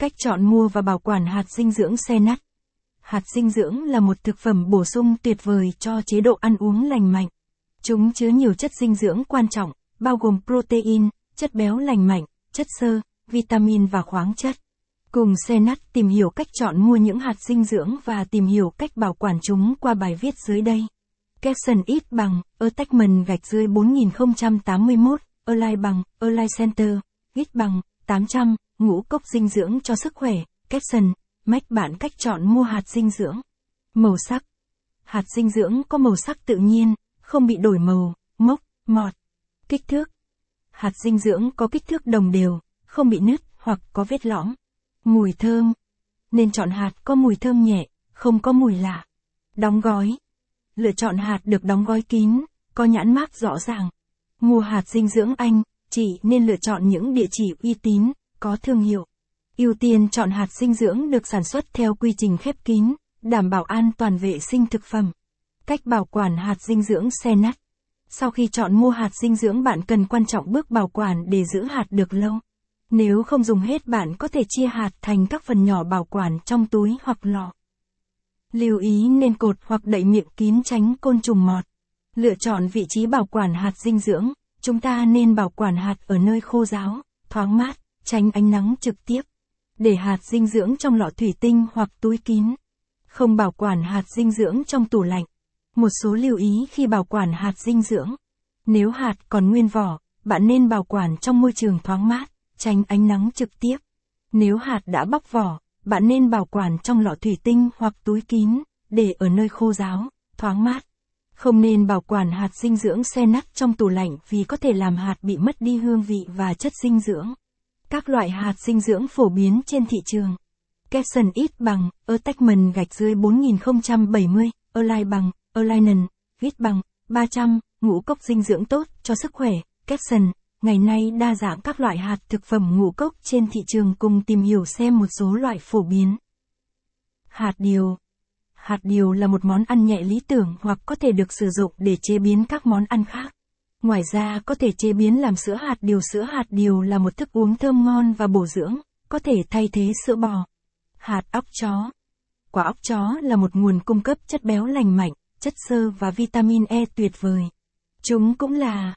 Cách chọn mua và bảo quản hạt dinh dưỡng xe nắt. Hạt dinh dưỡng là một thực phẩm bổ sung tuyệt vời cho chế độ ăn uống lành mạnh. Chúng chứa nhiều chất dinh dưỡng quan trọng, bao gồm protein, chất béo lành mạnh, chất xơ, vitamin và khoáng chất. Cùng xe nắt tìm hiểu cách chọn mua những hạt dinh dưỡng và tìm hiểu cách bảo quản chúng qua bài viết dưới đây. Capson ít bằng, attachment gạch dưới 4081, align bằng, align center, ít bằng, 800, ngũ cốc dinh dưỡng cho sức khỏe, caption, mách bạn cách chọn mua hạt dinh dưỡng. Màu sắc. Hạt dinh dưỡng có màu sắc tự nhiên, không bị đổi màu, mốc, mọt. Kích thước. Hạt dinh dưỡng có kích thước đồng đều, không bị nứt hoặc có vết lõm. Mùi thơm. Nên chọn hạt có mùi thơm nhẹ, không có mùi lạ. Đóng gói. Lựa chọn hạt được đóng gói kín, có nhãn mác rõ ràng. Mua hạt dinh dưỡng Anh, chị nên lựa chọn những địa chỉ uy tín, có thương hiệu. Ưu tiên chọn hạt dinh dưỡng được sản xuất theo quy trình khép kín, đảm bảo an toàn vệ sinh thực phẩm. Cách bảo quản hạt dinh dưỡng xe nắt. Sau khi chọn mua hạt dinh dưỡng bạn cần quan trọng bước bảo quản để giữ hạt được lâu. Nếu không dùng hết bạn có thể chia hạt thành các phần nhỏ bảo quản trong túi hoặc lọ. Lưu ý nên cột hoặc đậy miệng kín tránh côn trùng mọt. Lựa chọn vị trí bảo quản hạt dinh dưỡng, chúng ta nên bảo quản hạt ở nơi khô ráo, thoáng mát, tránh ánh nắng trực tiếp. Để hạt dinh dưỡng trong lọ thủy tinh hoặc túi kín. Không bảo quản hạt dinh dưỡng trong tủ lạnh. Một số lưu ý khi bảo quản hạt dinh dưỡng. Nếu hạt còn nguyên vỏ, bạn nên bảo quản trong môi trường thoáng mát, tránh ánh nắng trực tiếp. Nếu hạt đã bóc vỏ, bạn nên bảo quản trong lọ thủy tinh hoặc túi kín, để ở nơi khô ráo, thoáng mát. Không nên bảo quản hạt dinh dưỡng xe nắt trong tủ lạnh vì có thể làm hạt bị mất đi hương vị và chất dinh dưỡng. Các loại hạt dinh dưỡng phổ biến trên thị trường. Capson ít bằng, attachment gạch dưới 4070, align bằng, alignen, ít bằng, 300, ngũ cốc dinh dưỡng tốt cho sức khỏe. Capson, ngày nay đa dạng các loại hạt thực phẩm ngũ cốc trên thị trường cùng tìm hiểu xem một số loại phổ biến. Hạt điều Hạt điều là một món ăn nhẹ lý tưởng hoặc có thể được sử dụng để chế biến các món ăn khác. Ngoài ra có thể chế biến làm sữa hạt điều. Sữa hạt điều là một thức uống thơm ngon và bổ dưỡng, có thể thay thế sữa bò. Hạt óc chó Quả óc chó là một nguồn cung cấp chất béo lành mạnh, chất xơ và vitamin E tuyệt vời. Chúng cũng là